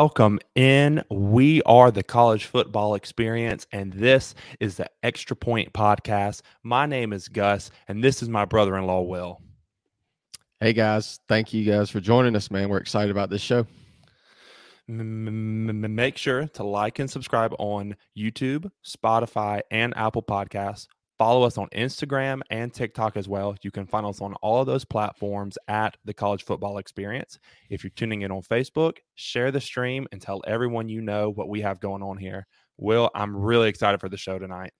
Welcome in. We are the college football experience, and this is the Extra Point podcast. My name is Gus, and this is my brother in law, Will. Hey, guys. Thank you guys for joining us, man. We're excited about this show. Make sure to like and subscribe on YouTube, Spotify, and Apple Podcasts. Follow us on Instagram and TikTok as well. You can find us on all of those platforms at the College Football Experience. If you're tuning in on Facebook, share the stream and tell everyone you know what we have going on here. Will, I'm really excited for the show tonight.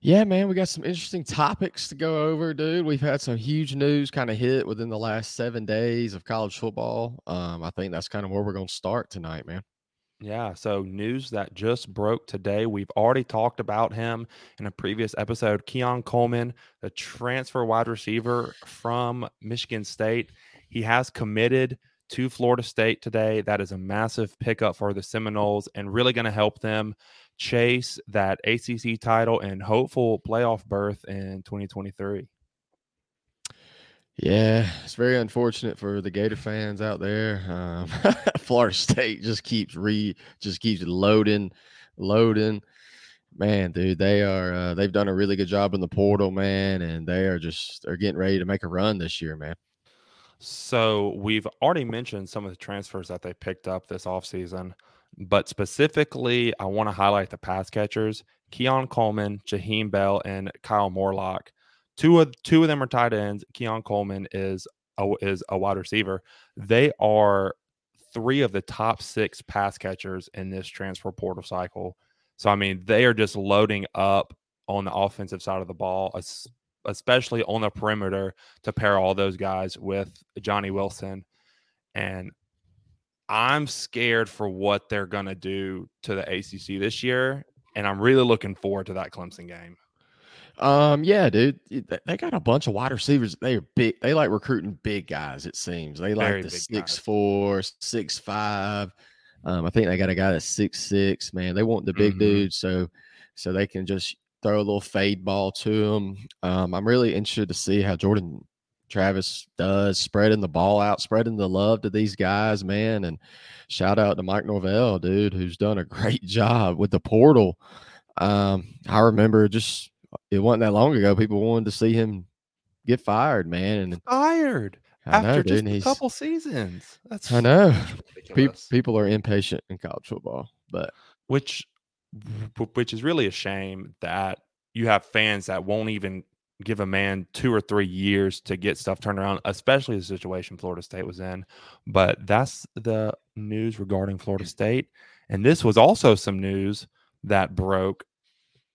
Yeah, man, we got some interesting topics to go over, dude. We've had some huge news kind of hit within the last seven days of college football. Um, I think that's kind of where we're going to start tonight, man. Yeah, so news that just broke today. We've already talked about him in a previous episode. Keon Coleman, the transfer wide receiver from Michigan State, he has committed to Florida State today. That is a massive pickup for the Seminoles and really going to help them chase that ACC title and hopeful playoff berth in 2023. Yeah, it's very unfortunate for the Gator fans out there. Um, Florida State just keeps re just keeps loading, loading. Man, dude, they are uh, they've done a really good job in the portal, man, and they are just they're getting ready to make a run this year, man. So we've already mentioned some of the transfers that they picked up this offseason, but specifically, I want to highlight the pass catchers: Keon Coleman, Jaheim Bell, and Kyle Morlock. Two of two of them are tight ends. Keon Coleman is a, is a wide receiver. They are three of the top six pass catchers in this transfer portal cycle. So I mean, they are just loading up on the offensive side of the ball, especially on the perimeter, to pair all those guys with Johnny Wilson. And I'm scared for what they're going to do to the ACC this year. And I'm really looking forward to that Clemson game. Um, yeah, dude, they got a bunch of wide receivers. They are big. They like recruiting big guys. It seems they like Very the six guys. four, six five. Um, I think they got a guy that's six six. Man, they want the big mm-hmm. dudes, so so they can just throw a little fade ball to them. Um, I'm really interested to see how Jordan Travis does spreading the ball out, spreading the love to these guys, man. And shout out to Mike Norvell, dude, who's done a great job with the portal. Um, I remember just it wasn't that long ago. People wanted to see him get fired, man. And fired I after know, just a couple seasons. That's I know. People people are impatient in college football, but which which is really a shame that you have fans that won't even give a man two or three years to get stuff turned around, especially the situation Florida State was in. But that's the news regarding Florida mm. State. And this was also some news that broke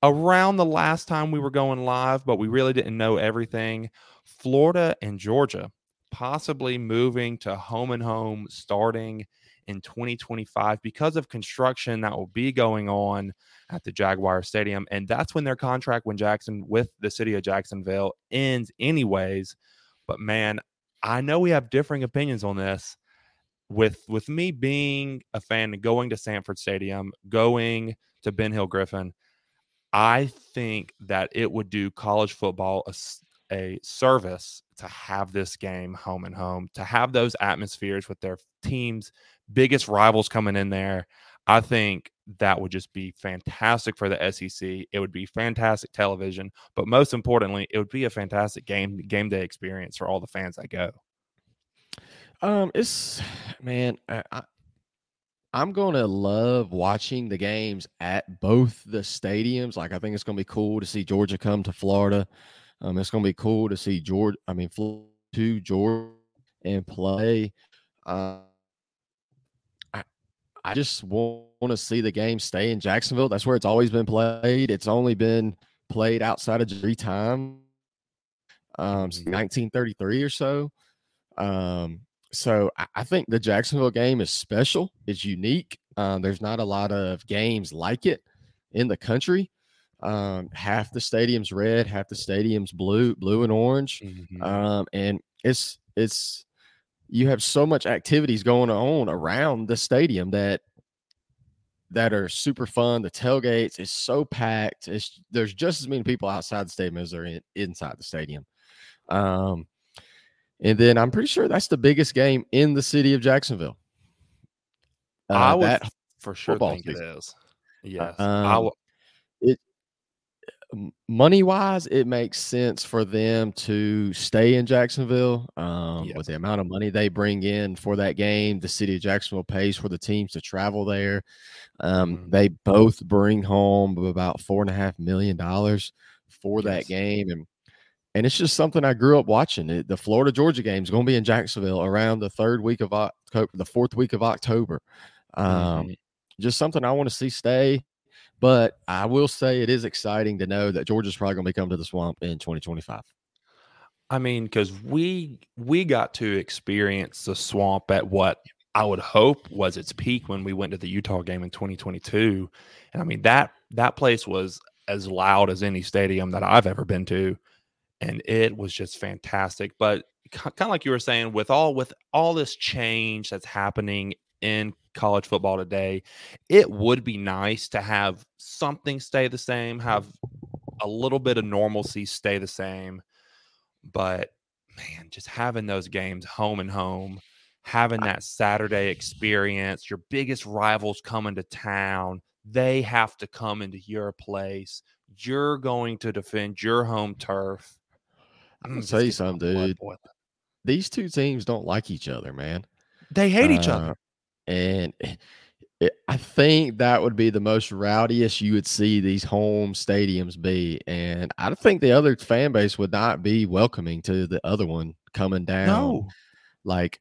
around the last time we were going live, but we really didn't know everything. Florida and Georgia possibly moving to home and home starting in 2025 because of construction that will be going on at the Jaguar Stadium. And that's when their contract when Jackson with the city of Jacksonville ends, anyways. But man, I know we have differing opinions on this. With with me being a fan and going to Sanford Stadium, going to Ben Hill Griffin, I think that it would do college football a, a, service to have this game home and home, to have those atmospheres with their teams' biggest rivals coming in there. I think that would just be fantastic for the SEC. It would be fantastic television, but most importantly, it would be a fantastic game game day experience for all the fans that go. Um, it's man, I, I'm going to love watching the games at both the stadiums. Like, I think it's going to be cool to see Georgia come to Florida. Um, it's going to be cool to see Georgia, I mean, to Georgia and play. Uh, I, I just want to see the game stay in Jacksonville. That's where it's always been played. It's only been played outside of three times, um, 1933 mm-hmm. or so. Um, so I think the Jacksonville game is special. It's unique. Um, there's not a lot of games like it in the country. Um, half the stadium's red, half the stadium's blue, blue and orange. Mm-hmm. Um, and it's it's you have so much activities going on around the stadium that that are super fun. The tailgates is so packed. It's there's just as many people outside the stadium as there in, inside the stadium. Um, and then I'm pretty sure that's the biggest game in the city of Jacksonville. Uh, I would for sure think it season. is. Yes, I Um, it money wise, it makes sense for them to stay in Jacksonville. Um, Yes. with the amount of money they bring in for that game, the city of Jacksonville pays for the teams to travel there. Um, Mhm. they both bring home about four and a half million dollars for that game, and and it's just something I grew up watching. It, the Florida Georgia game is going to be in Jacksonville around the third week of October, the fourth week of October. Um, Mhm. just something I want to see stay. But I will say it is exciting to know that Georgia's probably going to be coming to the swamp in 2025. I mean, because we we got to experience the swamp at what I would hope was its peak when we went to the Utah game in 2022, and I mean that that place was as loud as any stadium that I've ever been to, and it was just fantastic. But kind of like you were saying, with all with all this change that's happening in college football today, it would be nice to have something stay the same, have a little bit of normalcy stay the same but man, just having those games home and home, having that Saturday experience, your biggest rivals coming to town, they have to come into your place. You're going to defend your home turf. I'm gonna tell you something, dude. These two teams don't like each other, man. They hate each Uh, other. and it, it, I think that would be the most rowdiest you would see these home stadiums be. And I think the other fan base would not be welcoming to the other one coming down. No. Like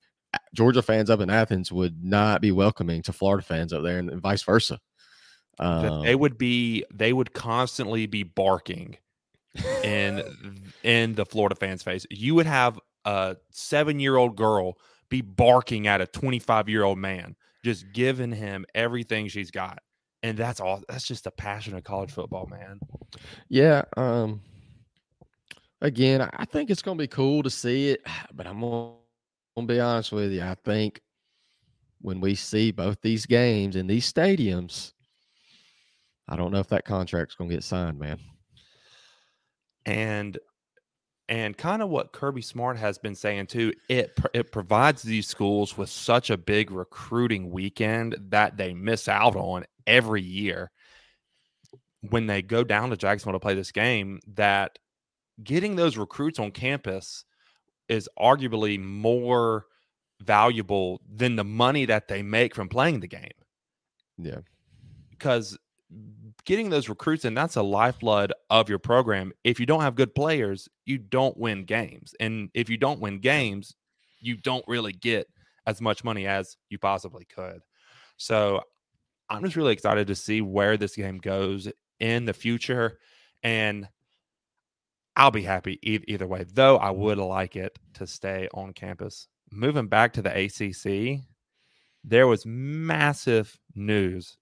Georgia fans up in Athens would not be welcoming to Florida fans up there, and vice versa. Um, they would be they would constantly be barking in in the Florida fans' face. You would have a seven year old girl be barking at a 25 year old man, just giving him everything she's got. And that's all that's just the passion of college football, man. Yeah. Um. Again, I think it's gonna be cool to see it, but I'm gonna, gonna be honest with you. I think when we see both these games in these stadiums, I don't know if that contract's gonna get signed, man. And and kind of what Kirby Smart has been saying too, it it provides these schools with such a big recruiting weekend that they miss out on every year when they go down to Jacksonville to play this game. That getting those recruits on campus is arguably more valuable than the money that they make from playing the game Yeah. because getting those recruits and that's a lifeblood of your program if you don't have good players you don't win games and if you don't win games you don't really get as much money as you possibly could. So i'm just really excited to see where this game goes in the future and i'll be happy e- either way though i would like it to stay on campus. Moving back to the acc there was massive news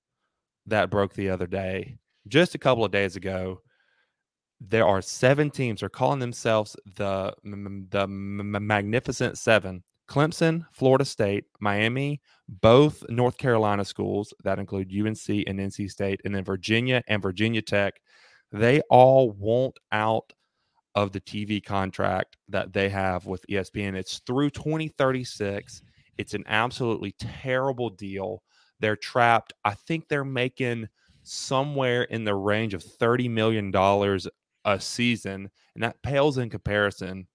that broke the other day, just a couple of days ago. There are seven teams. They're calling themselves the the Magnificent Seven: Clemson, Florida State, Miami, both North Carolina schools that include UNC and NC State, and then Virginia and Virginia Tech. They all want out of the TV contract that they have with ESPN. It's through 2036. It's an absolutely terrible deal. They're trapped. I think they're making somewhere in the range of $30 million a season. And that pales in comparison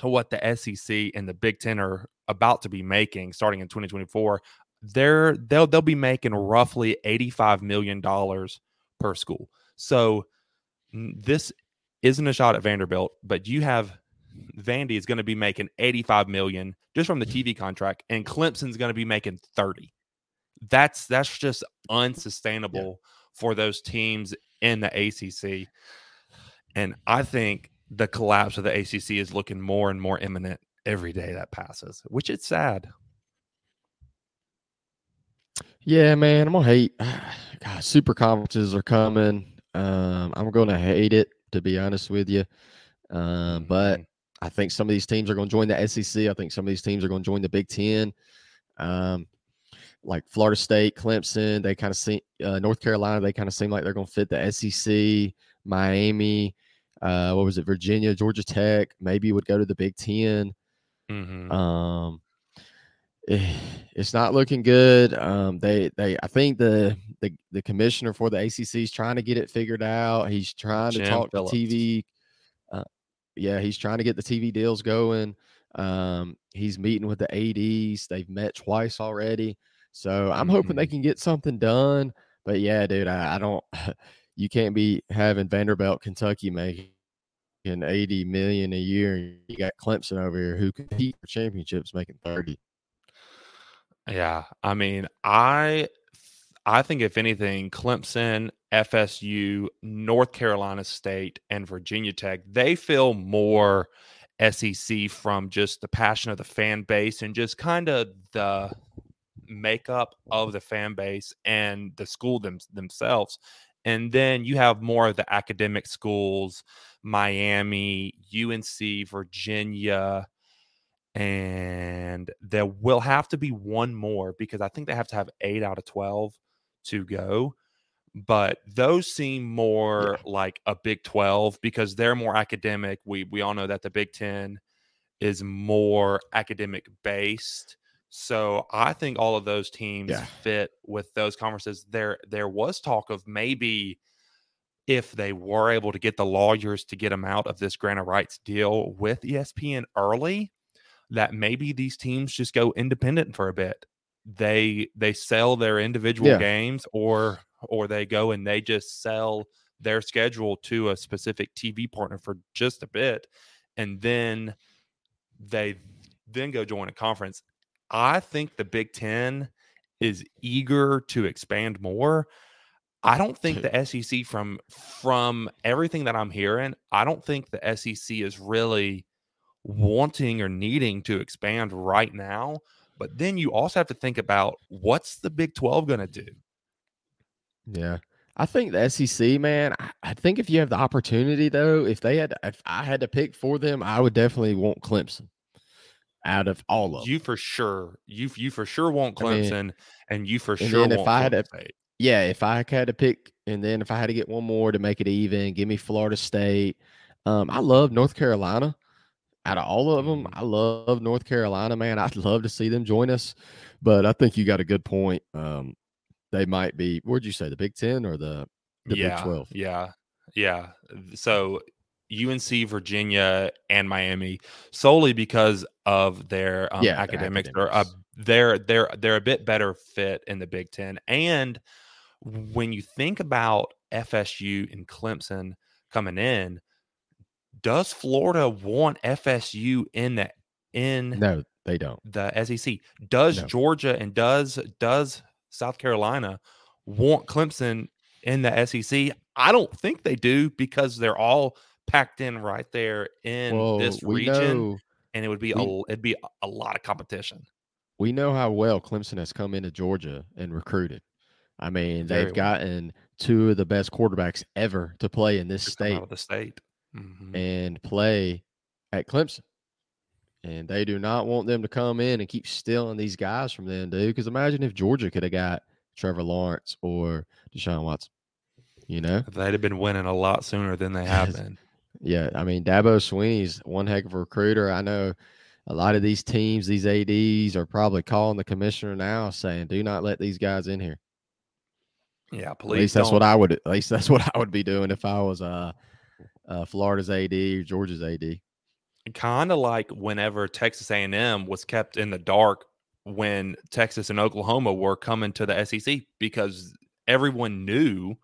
to what the SEC and the Big Ten are about to be making starting in 2024. They're they'll they'll be making roughly $85 million per school. So this isn't a shot at Vanderbilt, but you have Vandy is going to be making 85 million just from the TV contract, and Clemson's going to be making 30. That's that's just unsustainable for those teams in the ACC. And I think the collapse of the ACC is looking more and more imminent every day that passes, which is sad. Yeah, man, I'm gonna hate. God, super conferences are coming. Um, I'm gonna hate it to be honest with you. Um, but Mhm. I think some of these teams are going to join the SEC. I think some of these teams are going to join the Big Ten. Um, like Florida State, Clemson, they kind of seem uh, North Carolina, they kind of seem like they're going to fit the SEC. Miami, uh, what was it? Virginia, Georgia Tech, maybe would go to the Big Ten. Mhm. Um, it's not looking good. Um, they they I think the the the commissioner for the ACC is trying to get it figured out. He's trying to talk Phillips. to TV. Uh, yeah, he's trying to get the TV deals going. Um, he's meeting with the ads. They've met twice already, so I'm hoping mm-hmm. they can get something done. But yeah, dude, I, I don't. You can't be having Vanderbilt, Kentucky making 80 million a year, and you got Clemson over here who compete for championships making 30. Yeah, I mean, I I think if anything, Clemson, FSU, North Carolina State, and Virginia Tech, they feel more SEC from just the passion of the fan base and just kind of the makeup of the fan base and the school them, themselves. And then you have more of the academic schools, Miami, UNC, Virginia, and there will have to be one more because I think they have to have eight out of 12 to go. But those seem more yeah. like a Big 12 because they're more academic. We we all know that the Big 10 is more academic based. So I think all of those teams yeah. fit with those conferences. There there was talk of maybe if they were able to get the lawyers to get them out of this grant of rights deal with ESPN early, that maybe these teams just go independent for a bit. They they sell their individual yeah. games or or they go and they just sell their schedule to a specific TV partner for just a bit and then they then go join a conference. I think the Big 10 is eager to expand more. I don't think the SEC from from everything that I'm hearing, I don't think the SEC is really wanting or needing to expand right now. But then you also have to think about what's the Big 12 going to do? Yeah. I think the SEC, man, I, I, think if you have the opportunity, though, if they had, if I had to pick for them, I would definitely want Clemson out of all of you for sure. You you for sure want Clemson, I mean, and you for sure. if I had to, yeah, if I had to pick, and then if I had to get one more to make it even, give me Florida State. Um, I love North Carolina out of all of them, mm-hmm. I love North Carolina, man. I'd love to see them join us, but I think you got a good point. Um, they might be. Where'd you say the Big Ten or the, the yeah, Big Twelve? Yeah, yeah. So UNC, Virginia, and Miami solely because of their um, yeah, academics. They're a, they're they're they're a bit better fit in the Big Ten. And when you think about FSU and Clemson coming in, does Florida want FSU in that in No, they don't. The SEC. Does no. Georgia and does does South Carolina want Clemson in the SEC? I don't think they do because they're all packed in right there in well, this region know, and it would be we, a it'd be a lot of competition. We know how well Clemson has come into Georgia and recruited. I mean, Very they've well. gotten two of the best quarterbacks ever to play in this state. the state mm-hmm. and play at Clemson. And they do not want them to come in and keep stealing these guys from them, dude. Because imagine if Georgia could have got Trevor Lawrence or Deshaun Watson. You know, they'd have been winning a lot sooner than they have been. Yeah, I mean, Dabo Swinney's one heck of a recruiter. I know a lot of these teams, these ads, are probably calling the commissioner now, saying, "Do not let these guys in here." Yeah, please. At least don't. that's what I would. At least that's what I would be doing if I was uh uh, Florida's AD, or Georgia's AD. Kind of like whenever Texas A&M was kept in the dark when Texas and Oklahoma were coming to the SEC because everyone knew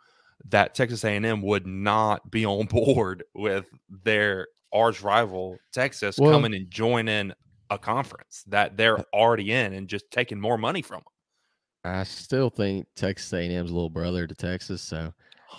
that Texas A&M would not be on board with their arch rival Texas well, coming and joining a conference that they're uh already in and just taking more money from them. I still think Texas A&M's little brother to Texas, so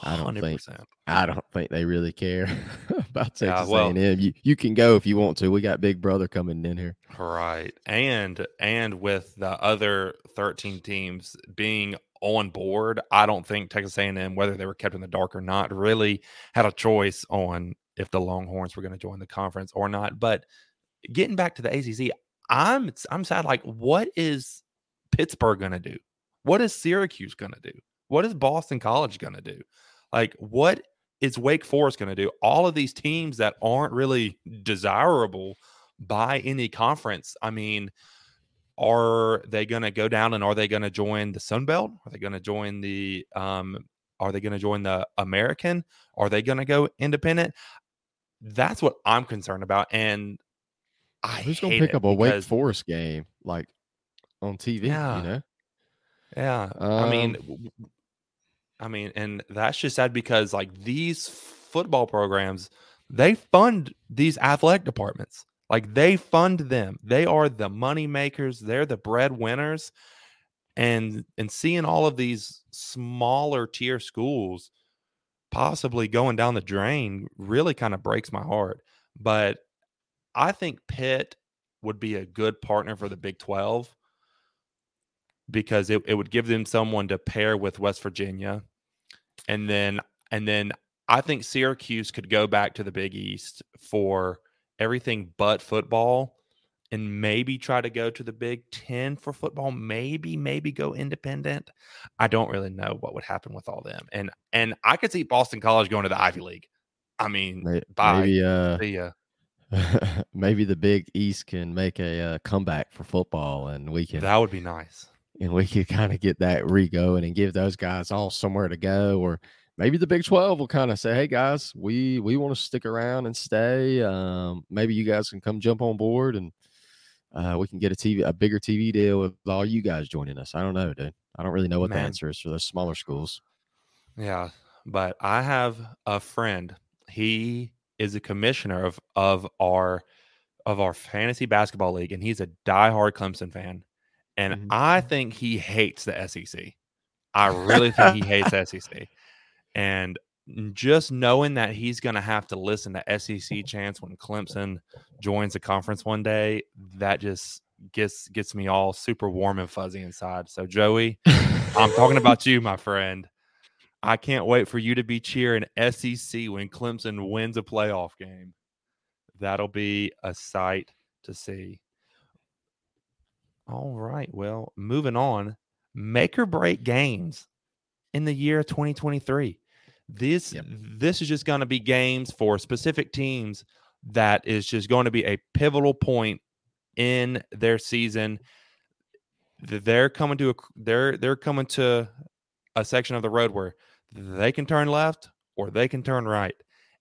I don't 100%. think I don't think they really care about Texas yeah, well, A&M. You you can go if you want to. We got Big Brother coming in here. Right. And and with the other 13 teams being on board, I don't think Texas A&M whether they were kept in the dark or not really had a choice on if the Longhorns were going to join the conference or not. But getting back to the ACC, I'm I'm sad like what is Pittsburgh going to do? What is Syracuse going to do? What is Boston College going to do? Like, what is Wake Forest going to do? All of these teams that aren't really desirable by any conference. I mean, are they going to go down and are they going to join the Sun Belt? Are they going to join the um are they going to join the American? Are they going to go independent? That's what I'm concerned about and I Who's going to pick up a Wake Forest game like on TV, Yeah. you know? Yeah. I mean Um, I mean and that's just sad because like these football programs they fund these athletic departments. Like they fund them. They are the money makers, they're the breadwinners. And and seeing all of these smaller tier schools possibly going down the drain really kind of breaks my heart. But I think Pitt would be a good partner for the Big 12 because it, it would give them someone to pair with West Virginia. And then and then I think Syracuse could go back to the Big East for everything but football and maybe try to go to the Big 10 for football, maybe maybe go independent. I don't really know what would happen with all them. And and I could see Boston College going to the Ivy League. I mean, may- bye. maybe uh See ya. maybe the Big East can make a uh, comeback for football, and we can That would be nice. and we could kind of get that re going and give those guys all somewhere to go. Or maybe the Big Twelve will kind of say, "Hey guys, we we want to stick around and stay. Um, maybe you guys can come jump on board and uh, we can get a TV a bigger TV deal with all you guys joining us." I don't know, dude. I don't really know what the answer is for those smaller schools. Yeah, but I have a friend. He is a commissioner of of our of our fantasy basketball league, and he's a diehard Clemson fan. And Mhm. I think he hates the SEC. I really think he hates SEC. And just knowing that he's going to have to listen to SEC chants when Clemson joins the conference one day, that just gets gets me all super warm and fuzzy inside. So Joey, I'm talking about you, my friend. I can't wait for you to be cheering SEC when Clemson wins a playoff game. That'll be a sight to see. All right. Well, moving on. Make or break games in the year 2023. This Yep. this is just going to be games for specific teams that is just going to be a pivotal point in their season. They're coming to a they're they're coming to a section of the road where they can turn left or they can turn right.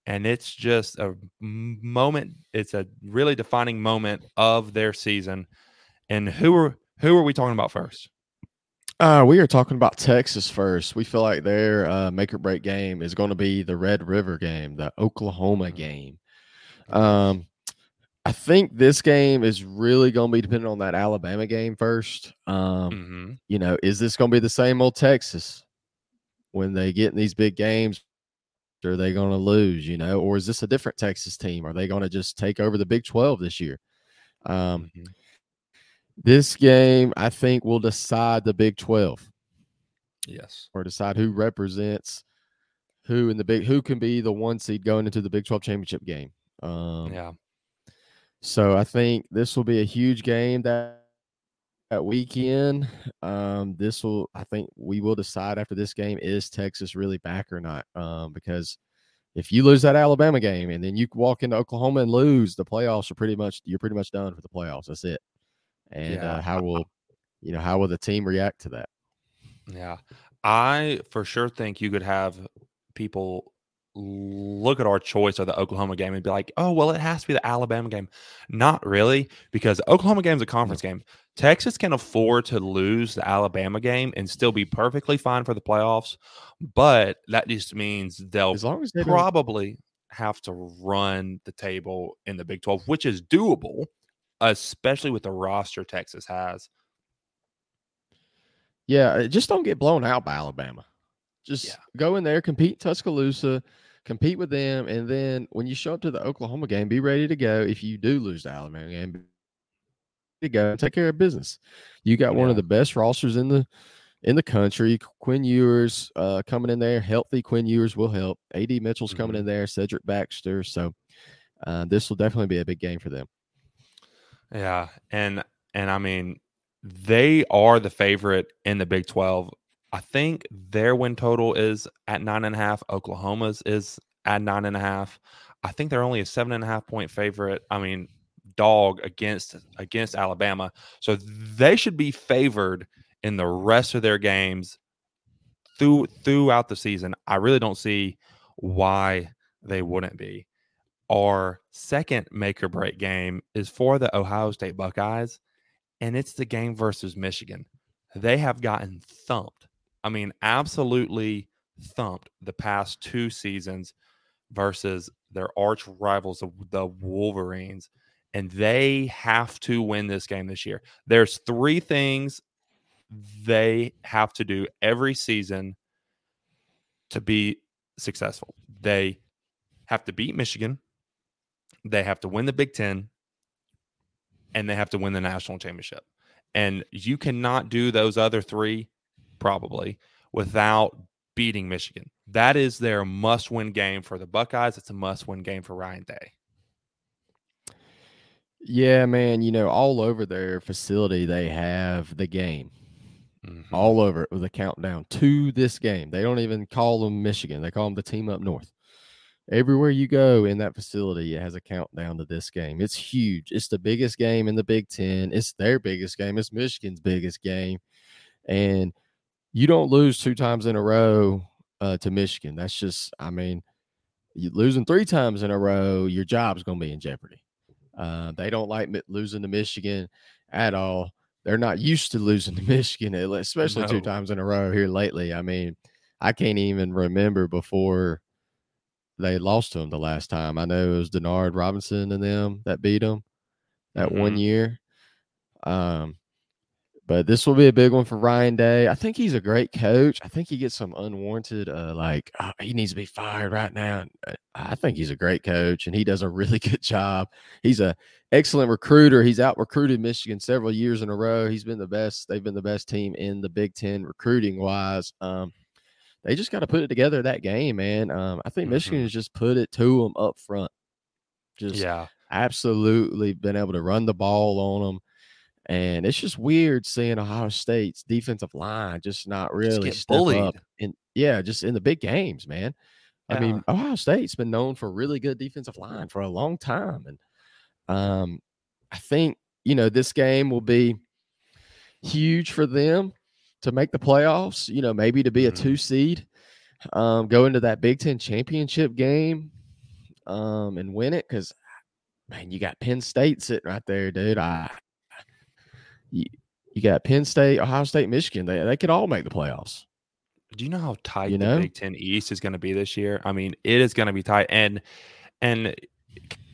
And it's just a moment. It's a really defining moment of their season. And who are who are we talking about first? Uh, we are talking about Texas first. We feel like their uh, make or break game is going to be the Red River game, the Oklahoma Mhm. game. Um, I think this game is really going to be dependent on that Alabama game first. Um, hmm you know, is this going to be the same old Texas when they get in these big games? Are they going to lose? You know, or is this a different Texas team? Are they going to just take over the Big Twelve this year? Um, Mhm. This game, I think, will decide the Big Twelve. Yes. or decide who represents who in the big who can be the one seed going into the Big 12 championship game. Um Yeah. so I think this will be a huge game that that weekend. Um this will I think we will decide after this game is Texas really back or not. Um because if you lose that Alabama game and then you walk into Oklahoma and lose, the playoffs are pretty much you're pretty much done for the playoffs. That's it. And Yeah. uh, how will you know how will the team react to that? Yeah. I for sure think you could have people look at our choice of the Oklahoma game and be like, oh, well, it has to be the Alabama game. Not really, because Oklahoma game is a conference game. Texas can afford to lose the Alabama game and still be perfectly fine for the playoffs. But that just means they'll As long as they probably have to run the table in the Big 12, which is doable, especially with the roster Texas has. Yeah, just don't get blown out by Alabama. Just Yeah. go in there, compete in Tuscaloosa, compete with them, and then when you show up to the Oklahoma game, be ready to go. If you do lose the Alabama game, be ready to go and take care of business. You got one of the best rosters in the in the country. Quinn Ewers uh, coming in there, healthy. Quinn Ewers will help. AD Mitchell's coming Mm-hmm. in there. Cedric Baxter. So uh, this will definitely be a big game for them. Yeah, and and I mean, they are the favorite in the Big Twelve. I think their win total is at nine and a half. Oklahoma's is at nine and a half. I think they're only a seven and a half point favorite. I mean, dog against against Alabama. So they should be favored in the rest of their games through throughout the season. I really don't see why they wouldn't be. Our second make or break game is for the Ohio State Buckeyes, and it's the game versus Michigan. They have gotten thumped. I mean, absolutely thumped the past two seasons versus their arch rivals, the Wolverines, and they have to win this game this year. There's three things they have to do every season to be successful. They have to beat Michigan, they have to win the Big Ten, and they have to win the national championship. And you cannot do those other three, probably, without beating Michigan. That is their must win game for the Buckeyes. It's a must win game for Ryan Day. Yeah, man. You know, all over their facility, they have the game. Mm-hmm. All over it with a countdown to this game. They don't even call them Michigan, they call them the team up north. Everywhere you go in that facility, it has a countdown to this game. It's huge. It's the biggest game in the Big Ten. It's their biggest game. It's Michigan's biggest game. And you don't lose two times in a row uh, to Michigan. That's just, I mean, you losing three times in a row, your job's going to be in jeopardy. Uh, they don't like losing to Michigan at all. They're not used to losing to Michigan, especially no. two times in a row here lately. I mean, I can't even remember before they lost to them the last time. I know it was Denard Robinson and them that beat them that mm-hmm. one year. Um, but this will be a big one for Ryan Day. I think he's a great coach. I think he gets some unwarranted, uh, like oh, he needs to be fired right now. Uh, I think he's a great coach, and he does a really good job. He's a excellent recruiter. He's out recruited Michigan several years in a row. He's been the best. They've been the best team in the Big Ten recruiting wise. Um, they just got to put it together that game, man. Um, I think mm-hmm. Michigan has just put it to them up front. Just yeah, absolutely been able to run the ball on them. And it's just weird seeing Ohio State's defensive line just not really just bullied. up. In, yeah, just in the big games, man. Yeah. I mean, Ohio State's been known for really good defensive line for a long time. And um, I think, you know, this game will be huge for them to make the playoffs, you know, maybe to be a two seed, um, go into that Big Ten championship game um, and win it. Cause, man, you got Penn State sitting right there, dude. I, you, you got Penn State, Ohio State, Michigan. They they could all make the playoffs. Do you know how tight you know? the Big Ten East is going to be this year? I mean, it is going to be tight. And and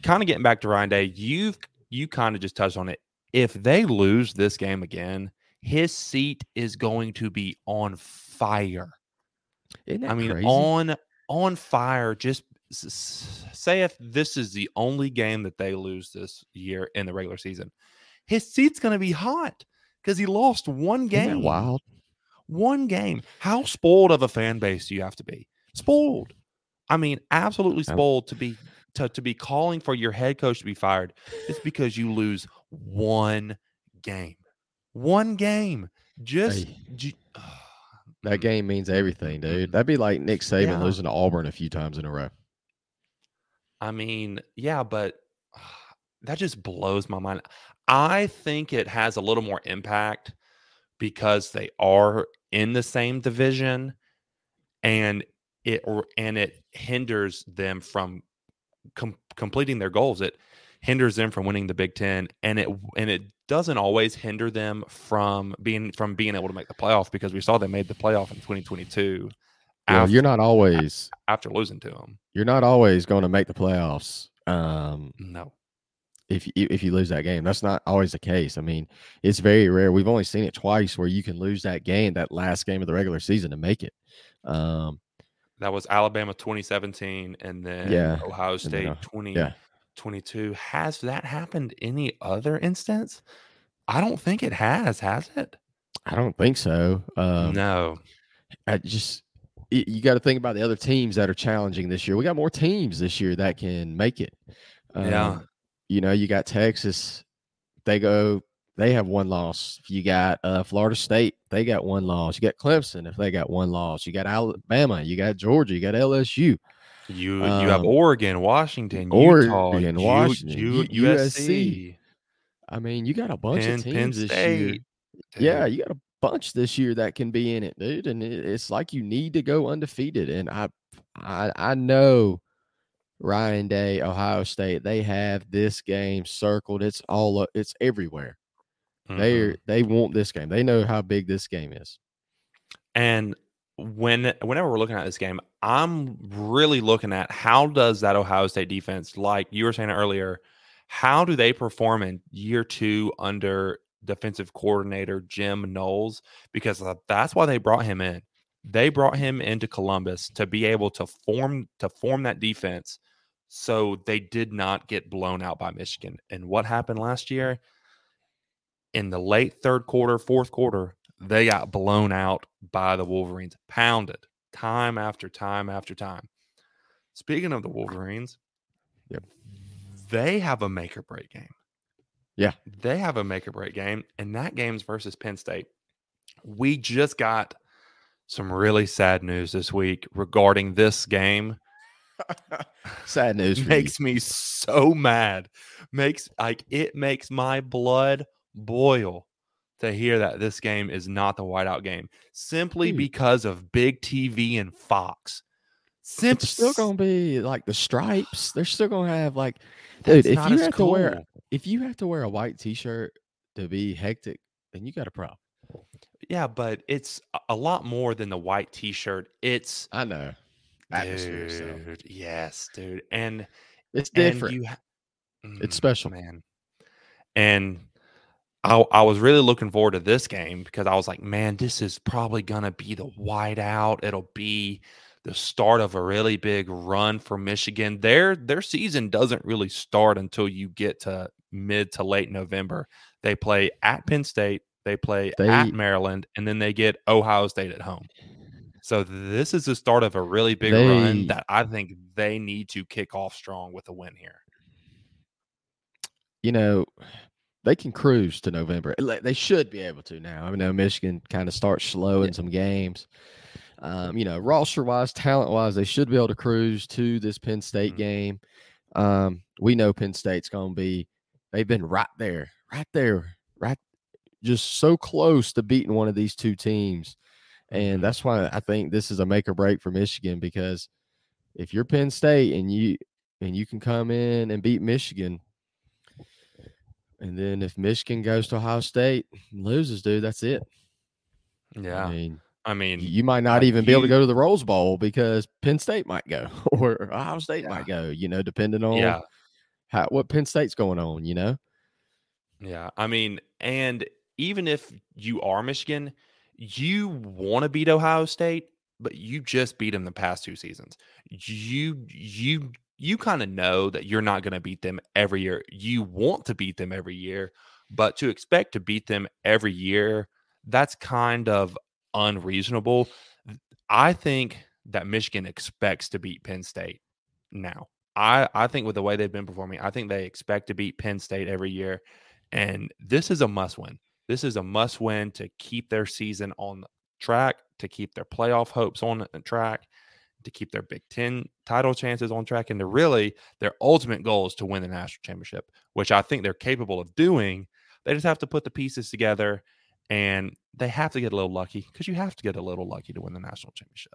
kind of getting back to Ryan Day, you've you kind of just touched on it. If they lose this game again, his seat is going to be on fire. I mean, crazy? on on fire. Just say if this is the only game that they lose this year in the regular season, his seat's going to be hot because he lost one game. Wild. One game. How spoiled of a fan base do you have to be? Spoiled. I mean, absolutely spoiled to be to, to be calling for your head coach to be fired. It's because you lose one game. One game. Just hey, oh, that mm, game means mm, everything, mm, dude. That'd be like Nick Saban yeah. losing to Auburn a few times in a row. I mean, yeah, but ah, that just blows my mind. I think it has a little more impact because they are in the same division and it and it hinders them from com- completing their goals it hinders them from winning the Big 10 and it and it doesn't always hinder them from being from being able to make the playoff because we saw they made the playoff in 2022 well, after, you're not always after losing to them you're not always going to make the playoffs um no if you, if you lose that game. That's not always the case. I mean, it's very rare. We've only seen it twice where you can lose that game, that last game of the regular season, to make it. Um, that was Alabama 2017, and then yeah, Ohio State then, uh, 2022. Yeah. Has that happened any other instance? I don't think it has. Has it? I don't think so. Um, no. I just you got to think about the other teams that are challenging this year. We got more teams this year that can make it. Yeah. Um, you know, you got Texas, they go, they have one loss. You got uh, Florida State, they got one loss. You got Clemson, if they got one loss. You got Alabama, you got Georgia, you got LSU. You you have Um, Oregon, Washington, Utah, Oregon, U- Washington, U- U- USC, I mean, you got a bunch Penn, of Penn teams this year. State. Yeah, you got a bunch this year that can be in it, dude. And it, it's like you need to go undefeated. And I, I, I know Ryan Day, Ohio State, they have this game circled. It's all, o- it's everywhere. They Mhm. they want this game. They know how big this game is. And when whenever we're looking at this game, I'm really looking at how does that Ohio State defense, like you were saying earlier, how do they perform in year two under defensive coordinator Jim Knowles? Because uh, that's why they brought him in. They brought him into Columbus to be able to form to form that defense so they did not get blown out by Michigan. And what happened last year? In the late third quarter, fourth quarter, they got blown out by the Wolverines, pounded time after time after time. Speaking of the Wolverines, Yep. they have a make or break game. Yeah. They have a make or break game, and that game's versus Penn State. We just got some really sad news this week regarding this game. Sad news. Makes me so mad. Makes like it makes my blood boil to hear that this game is not the whiteout game simply Dude. because of big TV and Fox. It's still gonna be like the stripes. They're still gonna have like, dude. If you have to wear, if you have to wear a white T-shirt to be hectic, then you got a problem. yeah, but it's a- lot more than the white T-shirt. It's I know. Dude, yes, dude, and It's and different. you ha- It's Mm, special. man. And I, I was really looking forward to this game because I was like, man, this is probably gonna be the whiteout. It'll be the start of a really big run for Michigan. Their their season doesn't really start until you get to mid to late November. They play at Penn State, they play They- at Maryland, and then they get Ohio State at home. So this is the start of a really big They- run that I think they need to kick off strong with a win here. you know, they can cruise to November. They should be able to now. I know Michigan kind of starts slow in some games. Um, you know, roster wise, talent wise, they should be able to cruise to this Penn State Mhm. game. Um, we know Penn State's going to be, they've been right there, right there, right, just so close to beating one of these two teams. And Mhm. that's why I think this is a make or break for Michigan because if you're Penn State and you and you can come in and beat Michigan, and then if Michigan goes to Ohio State loses, dude, that's it. Yeah. I mean, I mean, you might not even be able to go to the Rose Bowl because Penn State might go or Ohio State Yeah. might go. You know, depending on yeah, how what Penn State's going on. You know, yeah. I mean, and even if you are Michigan, you want to beat Ohio State, but you just beat them the past two seasons. You you you kind of know that you're not going to beat them every year. You want to beat them every year, but to expect to beat them every year, that's kind of unreasonable. I think that Michigan expects to beat Penn State now. I, I think with the way they've been performing, I think they expect to beat Penn State every year. And this is a must win. This is a must win to keep their season on track, to keep their playoff hopes on uh, track, to keep their Big Ten title chances on track, and to really their ultimate goal is to win the national championship, which I think they're capable of doing. They just have to put the pieces together and they have to get a little lucky because you have to get a little lucky to win the national championship.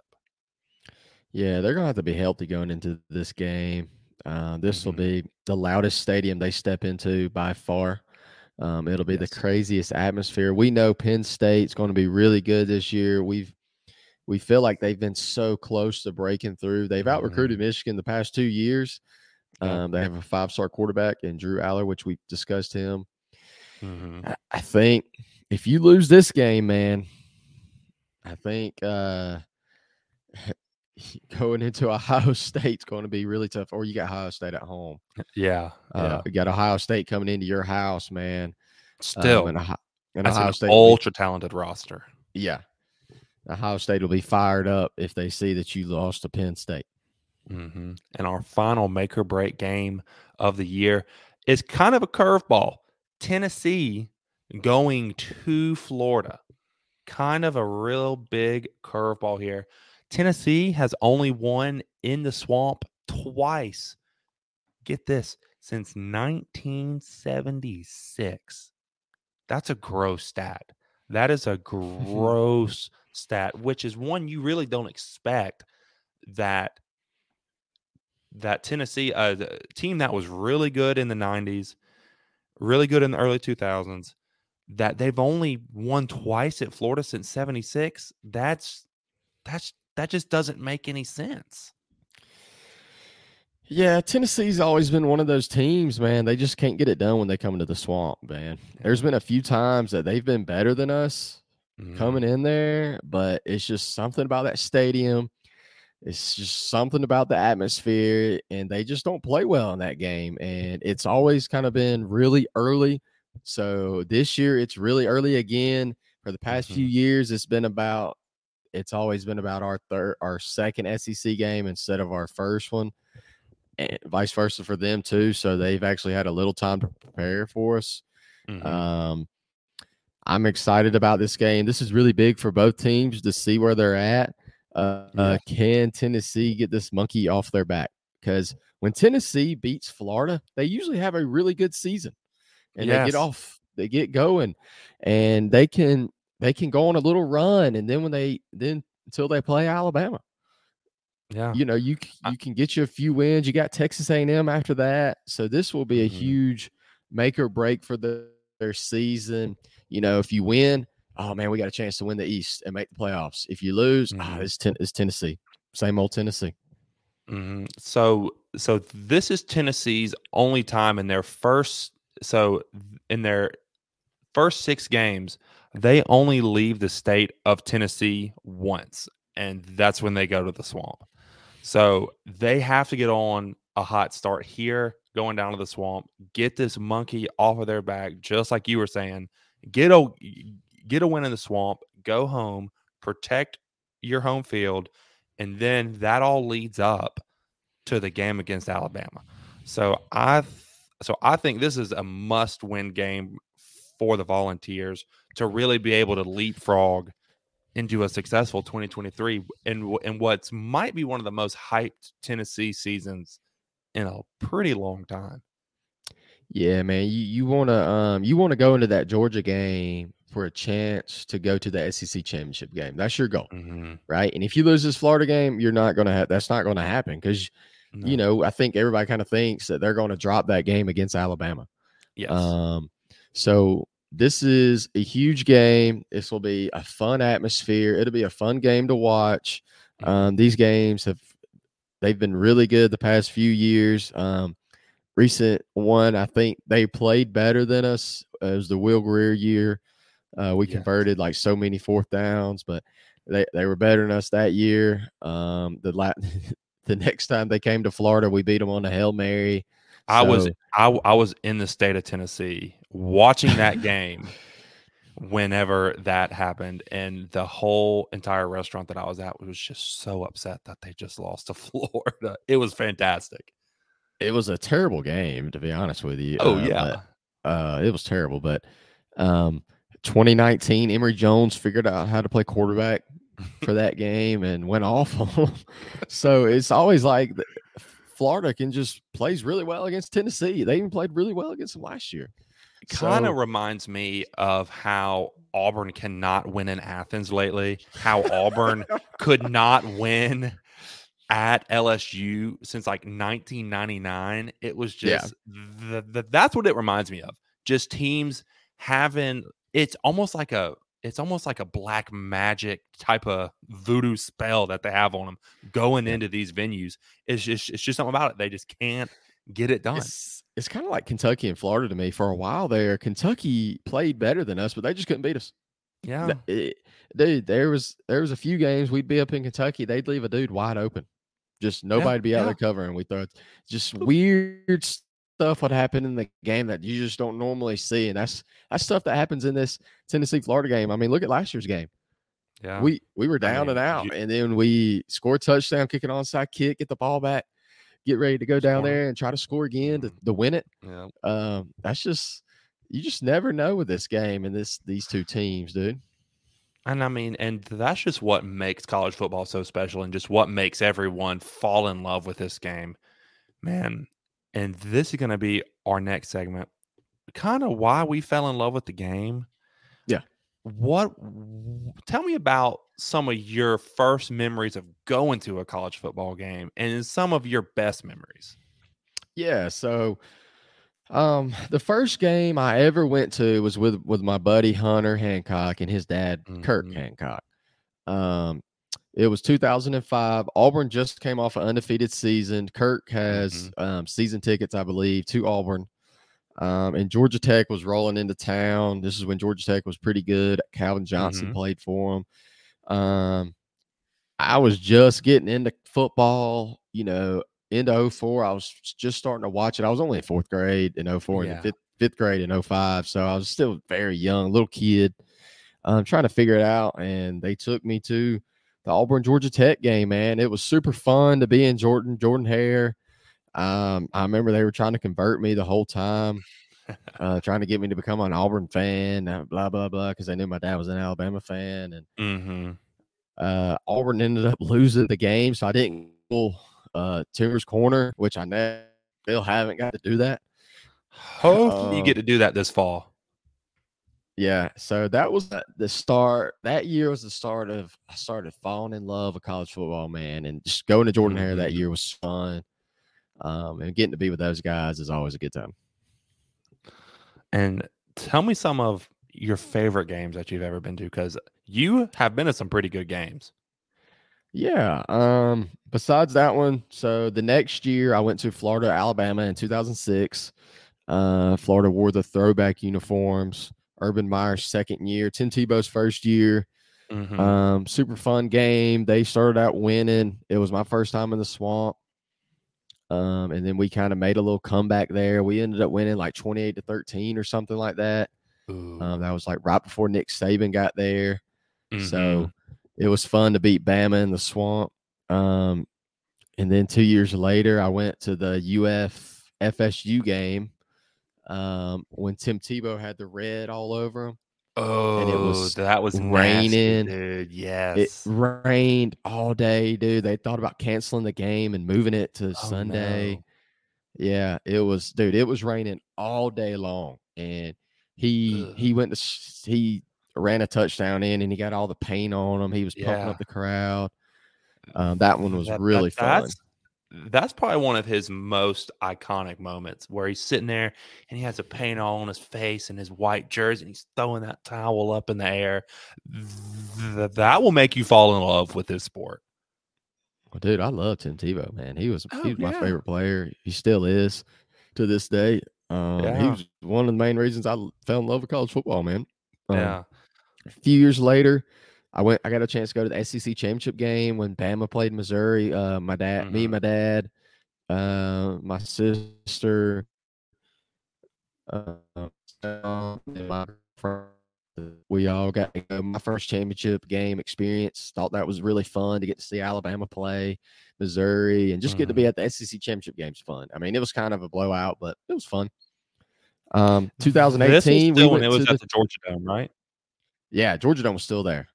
yeah, they're gonna have to be healthy going into this game. Uh, this will Mhm. be the loudest stadium they step into by far. Um, it'll be Yes. the craziest atmosphere. We know Penn State's going to be really good this year. We've we feel like they've been so close to breaking through. They've out recruited Michigan the past two years. Um, they have a five star quarterback in Drew Allar, which we discussed him. Mhm. I, I think if you lose this game, man, I think uh, going into Ohio State's going to be really tough. Or you got Ohio State at home. Yeah. Uh, yeah. You got Ohio State coming into your house, man. Um, Still, and, Ohio, and that's Ohio an State, ultra talented roster. yeah, Ohio State will be fired up if they see that you lost to Penn State. hmm And our final make or break game of the year is kind of a curveball. Tennessee going to Florida. Kind of a real big curveball here. Tennessee has only won in the swamp twice. Get this since 1976. That's a gross stat. That is a gross stat, which is one you really don't expect that that Tennessee, uh, a team that was really good in the 90s, really good in the early 2000s, that they've only won twice at Florida since 76. That's that's that just doesn't make any sense. Yeah, Tennessee's always been one of those teams, man. They just can't get it done when they come into the swamp, man. There's been a few times that they've been better than us mm-hmm. coming in there, but it's just something about that stadium. It's just something about the atmosphere, and they just don't play well in that game. And it's always kind of been really early. So this year, it's really early again. For the past mm-hmm. few years, it's been about it's always been about our third our second SEC game instead of our first one and vice versa for them too. So they've actually had a little time to prepare for us. Mm-hmm. Um, I'm excited about this game. This is really big for both teams to see where they're at. Uh, yeah. uh, can Tennessee get this monkey off their back? Because when Tennessee beats Florida, they usually have a really good season, and yes. they get off, they get going, and they can they can go on a little run, and then when they then until they play Alabama, yeah. You know, you you can get you a few wins. You got Texas A&M after that. So this will be a mm-hmm. huge make or break for the, their season. You know, if you win, oh man, we got a chance to win the East and make the playoffs. If you lose, ah, mm-hmm. oh, it's, ten, it's Tennessee. Same old Tennessee. Mm-hmm. So so this is Tennessee's only time in their first so in their first 6 games, they only leave the state of Tennessee once and that's when they go to the swamp. So they have to get on a hot start here, going down to the swamp, get this monkey off of their back, just like you were saying. Get a get a win in the swamp, go home, protect your home field, and then that all leads up to the game against Alabama. So I so I think this is a must-win game for the Volunteers to really be able to leapfrog into a successful 2023 and and what's might be one of the most hyped Tennessee seasons in a pretty long time. Yeah, man, you you want to um you want to go into that Georgia game for a chance to go to the SEC championship game. That's your goal, mm-hmm. right? And if you lose this Florida game, you're not going to have that's not going to happen because no. you know I think everybody kind of thinks that they're going to drop that game against Alabama. Yes. Um. So this is a huge game. This will be a fun atmosphere. It'll be a fun game to watch. Mm-hmm. Um, these games have they've been really good the past few years. Um, recent one, I think they played better than us. as the Will Grier year. Uh, we converted like so many fourth downs, but they, they were better than us that year. Um, the la- the next time they came to Florida, we beat them on a hail mary. I was I, I was in the state of Tennessee watching that game whenever that happened and the whole entire restaurant that I was at was just so upset that they just lost to Florida. It was fantastic. It was a terrible game to be honest with you. Oh uh, yeah. But, uh it was terrible, but um 2019 Emory Jones figured out how to play quarterback for that game and went off so it's always like Florida can just plays really well against Tennessee. They even played really well against them last year. Kind of so, reminds me of how Auburn cannot win in Athens lately. How Auburn could not win at LSU since like 1999. It was just yeah. the, the, that's what it reminds me of. Just teams having it's almost like a it's almost like a black magic type of voodoo spell that they have on them going into these venues. It's just it's just something about it. They just can't get it done. It's, it's kind of like Kentucky and Florida to me. For a while there, Kentucky played better than us, but they just couldn't beat us. Yeah, it, dude. There was there was a few games we'd be up in Kentucky, they'd leave a dude wide open, just nobody yeah, be out yeah. there covering. We thought just weird stuff would happen in the game that you just don't normally see, and that's that's stuff that happens in this Tennessee Florida game. I mean, look at last year's game. Yeah, we we were down I mean, and out, you, and then we score touchdown, kick an onside kick, get the ball back, get ready to go down there and try to score again to, mm-hmm. to win it. Yeah, um, that's just you just never know with this game and this these two teams, dude. And I mean, and that's just what makes college football so special and just what makes everyone fall in love with this game. Man, and this is going to be our next segment. Kind of why we fell in love with the game. Yeah. What tell me about some of your first memories of going to a college football game and some of your best memories? Yeah, so um, the first game I ever went to was with with my buddy Hunter Hancock and his dad Kirk Mhm. Hancock. Um, it was 2005. Auburn just came off an undefeated season. Kirk has um, season tickets, I believe, to Auburn. Um, and Georgia Tech was rolling into town. This is when Georgia Tech was pretty good. Calvin Johnson Mhm. played for him. Um, I was just getting into football, you know, into 04. I was just starting to watch it. I was only in fourth grade in 04 and Yeah. in fifth, fifth grade in 05. So I was still very young, little kid, um, trying to figure it out. And they took me to the Auburn Georgia Tech game, man. It was super fun to be in Jordan, Jordan Hare. Um, I remember they were trying to convert me the whole time, uh, trying to get me to become an Auburn fan, uh, blah, blah, blah, because they knew my dad was an Alabama fan. And Mm-hmm. uh, Auburn ended up losing the game, so I didn't go uh, Toomer's Corner, which I know still haven't got to do that. Hopefully, you Um, get to do that this fall. Yeah, so that was the- start. That year was the start of I started falling in love with college football, man, and just going to Jordan Hare that Mhm. year was fun. Um, and getting to be with those guys is always a good time. And tell me some of your favorite games that you've ever been to because you have been to some pretty good games. Yeah. Um, besides that one, so the next year I went to Florida, Alabama in 2006. Uh, Florida wore the throwback uniforms. Urban Meyer's second year, Tim Tebow's first year. Mhm. Um, super fun game. They started out winning. It was my first time in the swamp. Um, and then we kind of made a little comeback there. We ended up winning like 28 to 13 or something like that. Um, that was like right before Nick Saban got there. Mhm. So it was fun to beat Bama in the swamp. Um, and then two years later, I went to the UF FSU game um, when Tim Tebow had the red all over him. oh, it was that was nasty, raining. dude. Yes, it rained all day, dude. They thought about canceling the game and moving it to Oh, Sunday. no. Yeah, it was, dude. It was raining all day long, and he Ugh. he went to he ran a touchdown in, and he got all the paint on him. He was pumping Yeah. up the crowd. Um, that one was That- that- really fun. That's, that's probably one of his most iconic moments where he's sitting there and he has a paint all on his face and his white jersey and he's throwing that towel up in the air. Th- that will make you fall in love with this sport. Well, dude, I love Tim Tebow, man. He was Oh, he was my favorite player. He still is to this day. Um, He was one of the main reasons I fell in love with college football, man. Um, yeah. A few years later, I went. I got a chance to go to the SEC championship game when Bama played Missouri. Uh, my dad, me, Mhm. and my dad, uh, my sister, uh, and my friend. We all got to go. My first championship game experience. Thought that was really fun to get to see Alabama play Missouri and just get to be at the SEC championship games. Fun. I mean, it was kind of a blowout, but it was fun. Um, This was 2018, we still when it was at the, the Georgia Dome, right? Yeah, Georgia Dome was still there.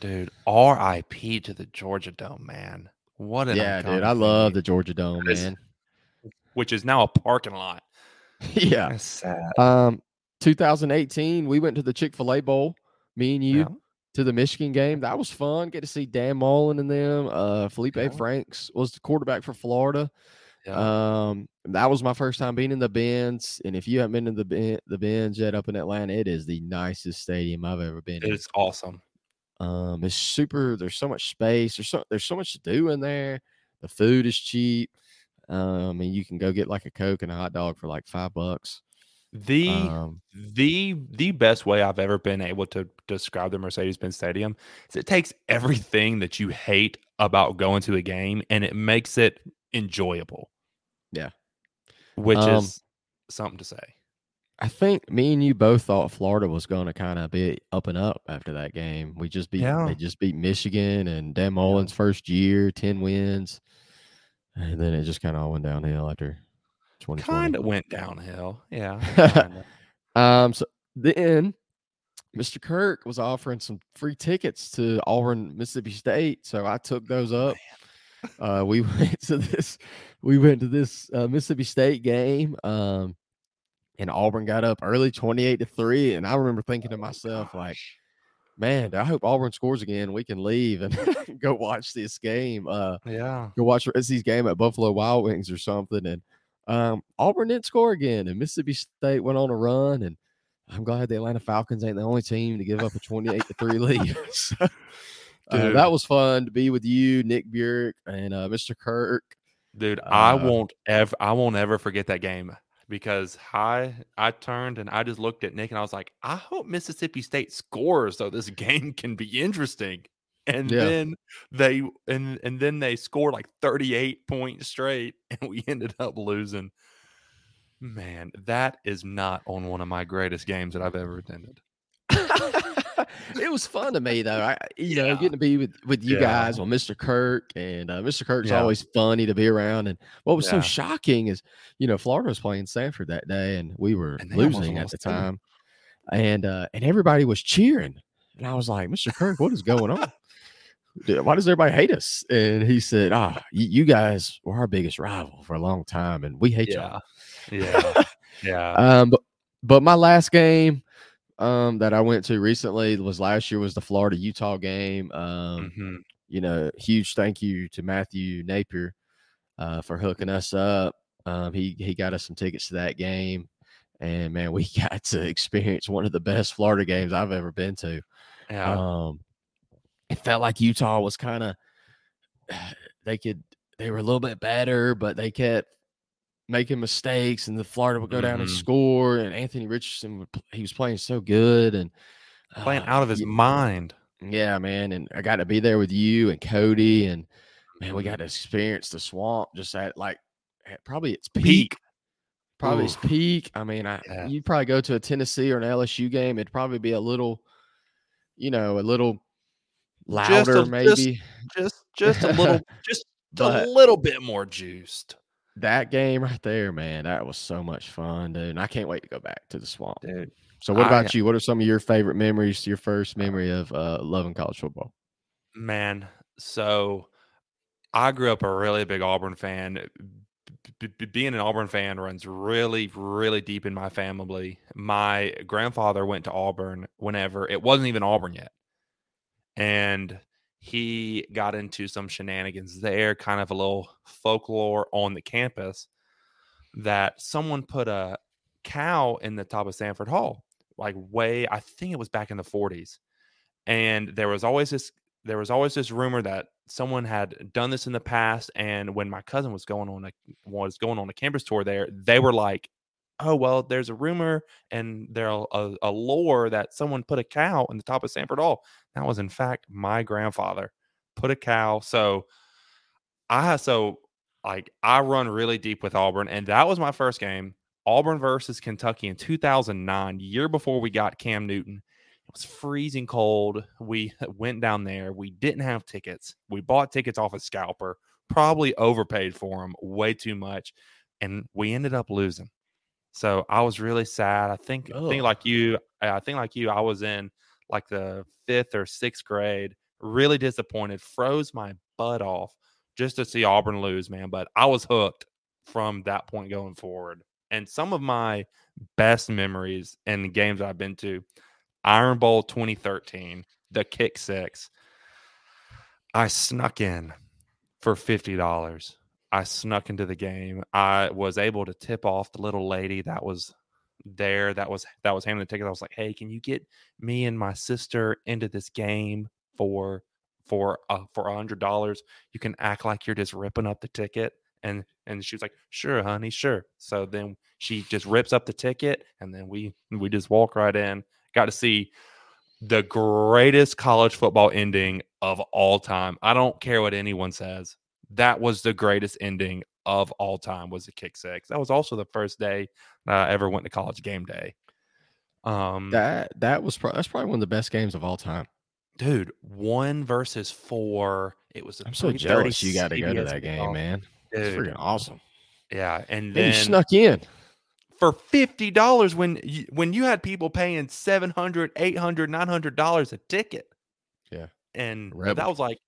Dude, RIP to the Georgia Dome, man. What an Yeah, dude, I love the Georgia Dome, is- man. which is now a parking lot. yeah. That's sad. Um, 2018, we went to the Chick Fil A Bowl. Me and you Yeah. to the Michigan game. That was fun. Get to see Dan Mullen and them. Uh, Felipe Yeah. Franks was the quarterback for Florida. Yeah. Um, that was my first time being in the Benz. And if you haven't been in the Ben- the Benz yet up in Atlanta, it is the nicest stadium I've ever been in. it's awesome. Um, it's super. There's so much space. There's so there's so much to do in there. The food is cheap. Um, and you can go get like a Coke and a hot dog for like five bucks. The Um, the the best way I've ever been able to describe the Mercedes-Benz Stadium is it takes everything that you hate about going to a game and it makes it enjoyable. Yeah. Which Um, is something to say. I think me and you both thought Florida was going to kind of be up and up after that game. We just beat Yeah. they just beat Michigan and Dan Mullen's first year, ten wins, and then it just kind of all went downhill after twenty Kind of went downhill. Yeah. Um, so then Mr. Kirk was offering some free tickets to Auburn, Mississippi State, so I took those up. Uh, we went to this, we went to this uh, Mississippi State game, um, and Auburn got up early, twenty-eight to three, and I remember thinking to myself, like, man, I hope Auburn scores again. We can leave and go watch this game. Uh, yeah. go watch SC's game at Buffalo Wild Wings or something. And um, Auburn didn't score again, and Mississippi State went on a run. And I'm glad the Atlanta Falcons ain't the only team to give up a 28 to three lead. So, uh, Dude. that was fun to be with you, Nick Burek, and uh, Mr. Kirk. Dude, I Uh, won't ever I won't ever forget that game because I I turned and I just looked at Nick and I was like, I hope Mississippi State scores so this game can be interesting. And Yeah. then they and and then they scored like 38 points straight and we ended up losing. Man, that is not on one of my greatest games that I've ever attended. it was fun to me though. I, you know, getting to be with with you Yeah. guys on Mr. Kirk and uh, Mr. Kirk's Yeah. always funny to be around. And what was so shocking is, you know, Florida was playing Samford that day, and we were And losing at the too. time, and uh, and everybody was cheering, and I was like, Mr. Kirk, what is going on? Why does everybody hate us? And he said, Ah, you, you guys were our biggest rival for a long time, and we hate y'all. Yeah. Yeah. yeah. Um, but, but my last game um that I went to recently was last year was the Florida Utah game. Um, Mhm. you know, huge thank you to Matthew Napier uh for hooking us up. Um, he he got us some tickets to that game, and man, we got to experience one of the best Florida games I've ever been to. Yeah. Um, it felt like Utah was kind of they could they were a little bit better, but they kept making mistakes, and the Florida would go down and Mhm. score. And Anthony Richardson, would, he was playing so good and Playing uh, out of his y- mind. Yeah, man, and I got to be there with you and Cody, and man, we got to experience the swamp just at like at probably its peak. Peak. Probably its peak. I mean, I Yeah. you'd probably go to a Tennessee or an LSU game. It'd probably be a little, you know, a little Just louder, a- just- maybe. just just a little just But- a little bit more juiced that game right there, man, that was so much fun, dude. And I can't wait to go back to the swamp. dude So, what I- about you? What are some of your favorite memories? Your first memory of uh, loving college football? man so i grew up a really big auburn fan B- b- being an auburn fan runs really really deep in my family my grandfather went to auburn whenever it wasn't even auburn yet and he got into some shenanigans there kind of a little folklore on the campus that someone put a cow in the top of samford hall like way i think it was back in the 40s and there was always this there was always this rumor that someone had done this in the past and when my cousin was going on a was going on a campus tour there they were like oh well there's a rumor and there a, a lore that someone put a cow in the top of samford hall that was in fact my grandfather put a cow so i so like i run really deep with auburn and that was my first game auburn versus kentucky in 2009 year before we got cam newton it was freezing cold. We went down there. We didn't have tickets. We bought tickets off a scalper, probably overpaid for them way too much, and we ended up losing. So I was really sad. I think, I think like you, I think like you, I was in like the fifth or sixth grade, really disappointed, froze my butt off just to see Auburn lose, man. But I was hooked from that point going forward. And some of my best memories and the games I've been to, Iron Bowl 2013, the kick six. I snuck in for $50. I snuck into the game. I was able to tip off the little lady that was there that was that was handling the ticket. I was like, "Hey, can you get me and my sister into this game for for uh, for a hundred dollars? You can act like you're just ripping up the ticket." And and she was like, "Sure, honey, sure." So then she just rips up the ticket, and then we we just walk right in. Got to see the greatest college football ending of all time. I don't care what anyone says. That was the greatest ending of all time. Was the kick six. That was also the first day I ever went to college game day. Um, That that was pro- that's probably one of the best games of all time. dude, one versus four. It was. a I'm so jealous you got to go to that game, man. It's freaking awesome. yeah, and And then you snuck in. for $50 when you, when you had people paying 700 800 900 dollars a ticket Yeah. and Rebel. that was like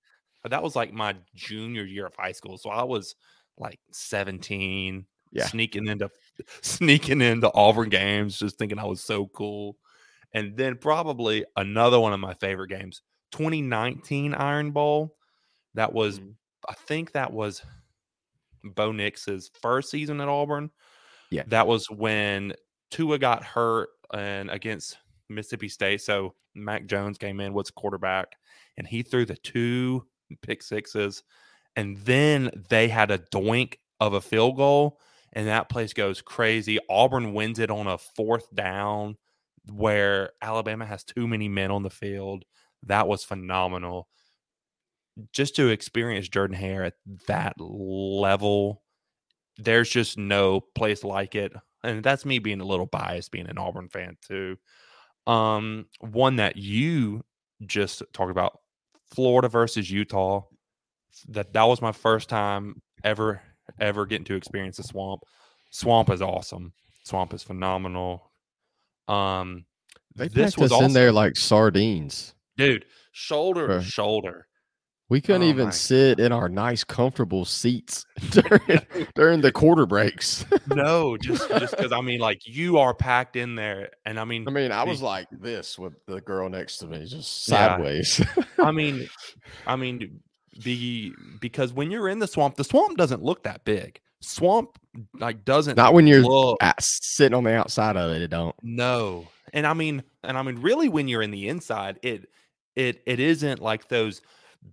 that was like my junior year of high school so i was like 17 Yeah. sneaking into sneaking into auburn games just thinking i was so cool and then probably another one of my favorite games 2019 iron bowl that was Mhm. i think that was bo nix's first season at auburn Yeah. that was when tua got hurt and against mississippi state so mac jones came in was quarterback and he threw the two pick sixes and then they had a doink of a field goal and that place goes crazy. Auburn wins it on a fourth down where alabama has too many men on the field. That was phenomenal. Just to experience jordan hare at that level there's just no place like it and that's me being a little biased being an auburn fan too. Um one that you just talked about florida versus utah that that was my first time ever ever getting to experience the swamp swamp is awesome swamp is phenomenal um They this was us also in there like sardines. dude shoulder to shoulder We couldn't Oh even sit in our nice, comfortable seats during, during the quarter breaks. no just just because i mean like you are packed in there and i mean I mean, I was like this with the girl next to me, just Yeah. sideways. I mean, I mean, be because when you're in the swamp, the swamp doesn't look that big. Swamp like doesn't Not when you're look at, sitting on the outside of it. It don't. no. And I mean, and I mean, really, when you're in the inside, it it it isn't like those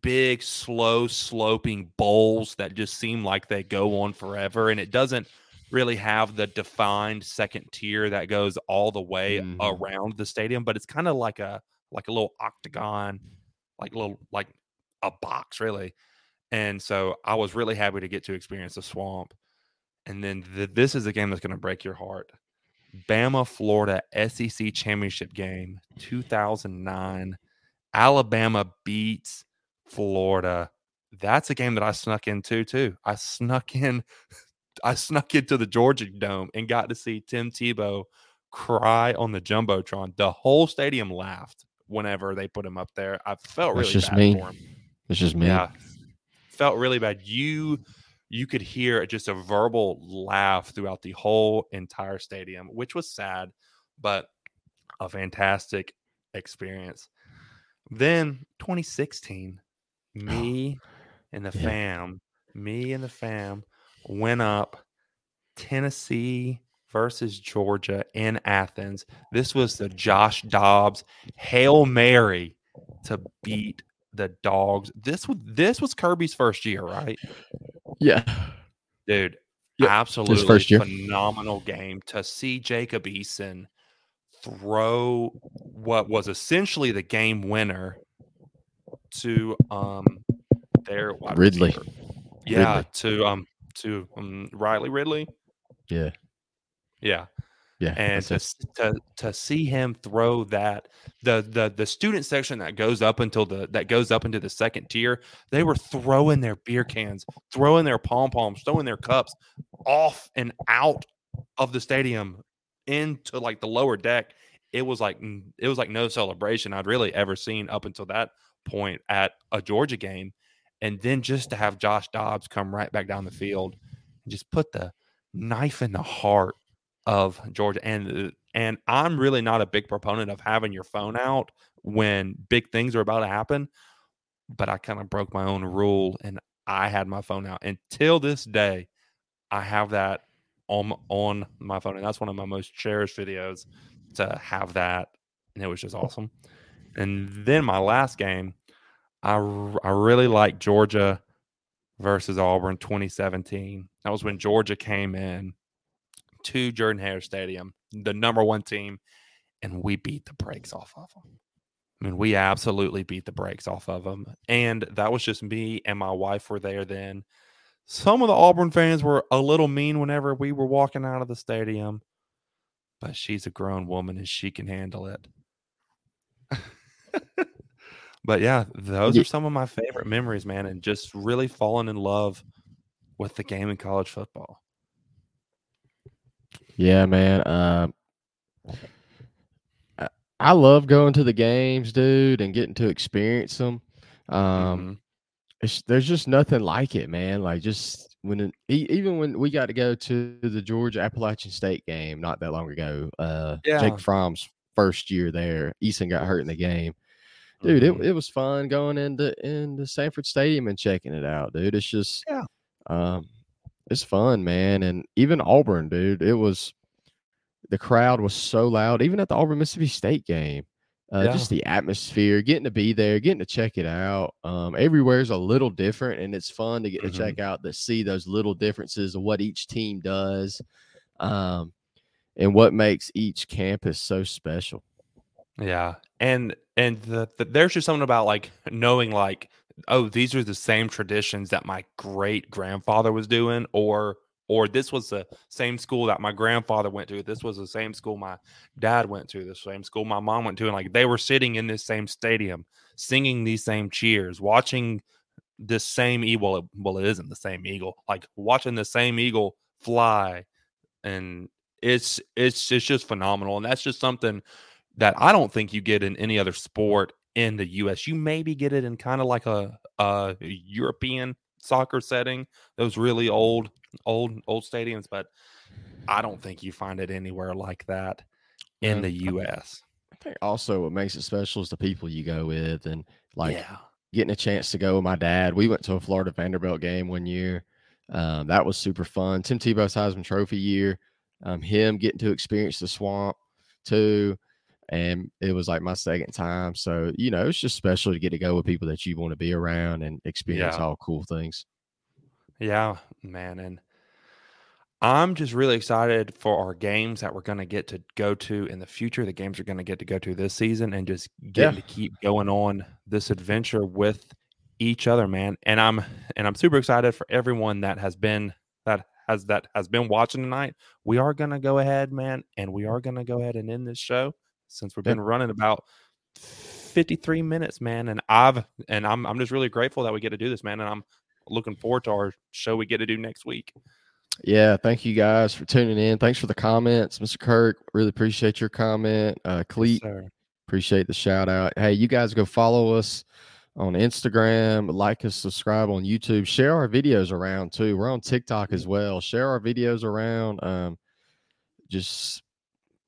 big, slow sloping bowls that just seem like they go on forever, and it doesn't really have the defined second tier that goes all the way Mhm. around the stadium. But it's kind of like a like a little octagon, like little like a box, really. And so I was really happy to get to experience the swamp. And then th- this is a game that's going to break your heart. Bama Florida SEC championship game 2009. Alabama beats Florida. That's a game that I snuck into too. I snuck in I snuck into the Georgia Dome and got to see Tim Tebow cry on the jumbotron. The whole stadium laughed whenever they put him up there. I felt That's really just bad me. for him. It's just me. Yeah. Felt really bad. You you could hear just a verbal laugh throughout the whole entire stadium, which was sad, but a fantastic experience. Then 2016, me and the Yeah. fam, me and the fam went up Tennessee versus Georgia in Athens. This was the Josh Dobbs Hail Mary to beat the dogs. This was this was Kirby's first year, right? Yeah. Dude, Yep, absolutely first year. phenomenal game to see Jacob Eason throw what was essentially the game winner to um their wide Ridley. receiver. Yeah, Ridley. to um to um Riley Ridley. Yeah. Yeah. Yeah. and to, to to see him throw that the the the student section that goes up until the that goes up into the second tier they were throwing their beer cans throwing their pom poms throwing their cups off and out of the stadium into like the lower deck it was like it was like no celebration i'd really ever seen up until that point at a georgia game and then just to have josh dobbs come right back down the field and just put the knife in the heart of Georgia, and and I'm really not a big proponent of having your phone out when big things are about to happen. But I kind of broke my own rule, and I had my phone out. Until this day, I have that on on my phone, and that's one of my most cherished videos to have that, and it was just awesome. And then my last game, I I really like Georgia versus Auburn 2017. That was when Georgia came in to Jordan Hare Stadium, the number one team, and we beat the brakes off of them. I mean, we absolutely beat the brakes off of them. And that was just me and my wife were there then. Some of the Auburn fans were a little mean whenever we were walking out of the stadium, but she's a grown woman and she can handle it. but yeah, those are some of my favorite memories, man, and just really falling in love with the game in college football. Yeah, man. Uh, I love going to the games, dude, and getting to experience them. Um, mm-hmm. there's just nothing like it, man. Like just when it, even when we got to go to the Georgia Appalachian State game not that long ago, uh, yeah. Jake Fromm's first year there, Eason got hurt in the game. Dude, mm-hmm. it, it was fun going into into Sanford Stadium and checking it out, dude. It's just yeah, um, it's fun, man. And even Auburn, dude, it was the crowd was so loud, even at the Auburn Mississippi State game. Uh, yeah. Just the atmosphere, getting to be there, getting to check it out. Um, everywhere's a little different, and it's fun to get mm-hmm. to check out to see those little differences of what each team does, um, and what makes each campus so special. Yeah, and and the, the, there's just something about like knowing like oh these are the same traditions that my great grandfather was doing, or or this was the same school that my grandfather went to this was the same school my dad went to the same school my mom went to and like they were sitting in this same stadium singing these same cheers watching this same eagle well it isn't the same eagle like watching the same eagle fly and it's it's it's just phenomenal and that's just something that i don't think you get in any other sport in the us you maybe get it in kind of like a, a european soccer setting those really old old old stadiums, but I don't think you find it anywhere like that in the U.S. I think also what makes it special is the people you go with, and like yeah. getting a chance to go with my dad. We went to a Florida Vanderbilt game one year. Um, that was super fun. Tim Tebow's Heisman Trophy year. Um, him getting to experience the swamp too and it was like my second time. So you know, it's just special to get to go with people that you want to be around and experience yeah. all cool things. Yeah, man. And I'm just really excited for our games that we're going to get to go to in the future. The games are going to get to go to this season and just getting yeah. to keep going on this adventure with each other, man. And I'm and I'm super excited for everyone that has been that has that has been watching tonight. We are going to go ahead, man, and we are going to go ahead and end this show since we've been running about 53 minutes, man. And I've and I'm I'm just really grateful that we get to do this, man. And I'm looking forward to our show we get to do next week. Yeah, thank you guys for tuning in. Thanks for the comments, Mr. Kirk. Really appreciate your comment. Uh Cleet, yes, appreciate the shout out. Hey, you guys go follow us on Instagram, like us, subscribe on YouTube, share our videos around too. We're on TikTok as well. Share our videos around. Um, just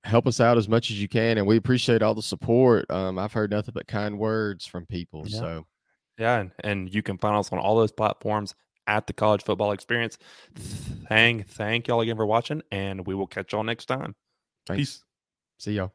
help us out as much as you can, and we appreciate all the support. Um, I've heard nothing but kind words from people. Yeah. So yeah, and, and you can find us on all those platforms at the college football experience. Thank thank y'all again for watching, and we will catch y'all next time. Thanks. Peace. See y'all.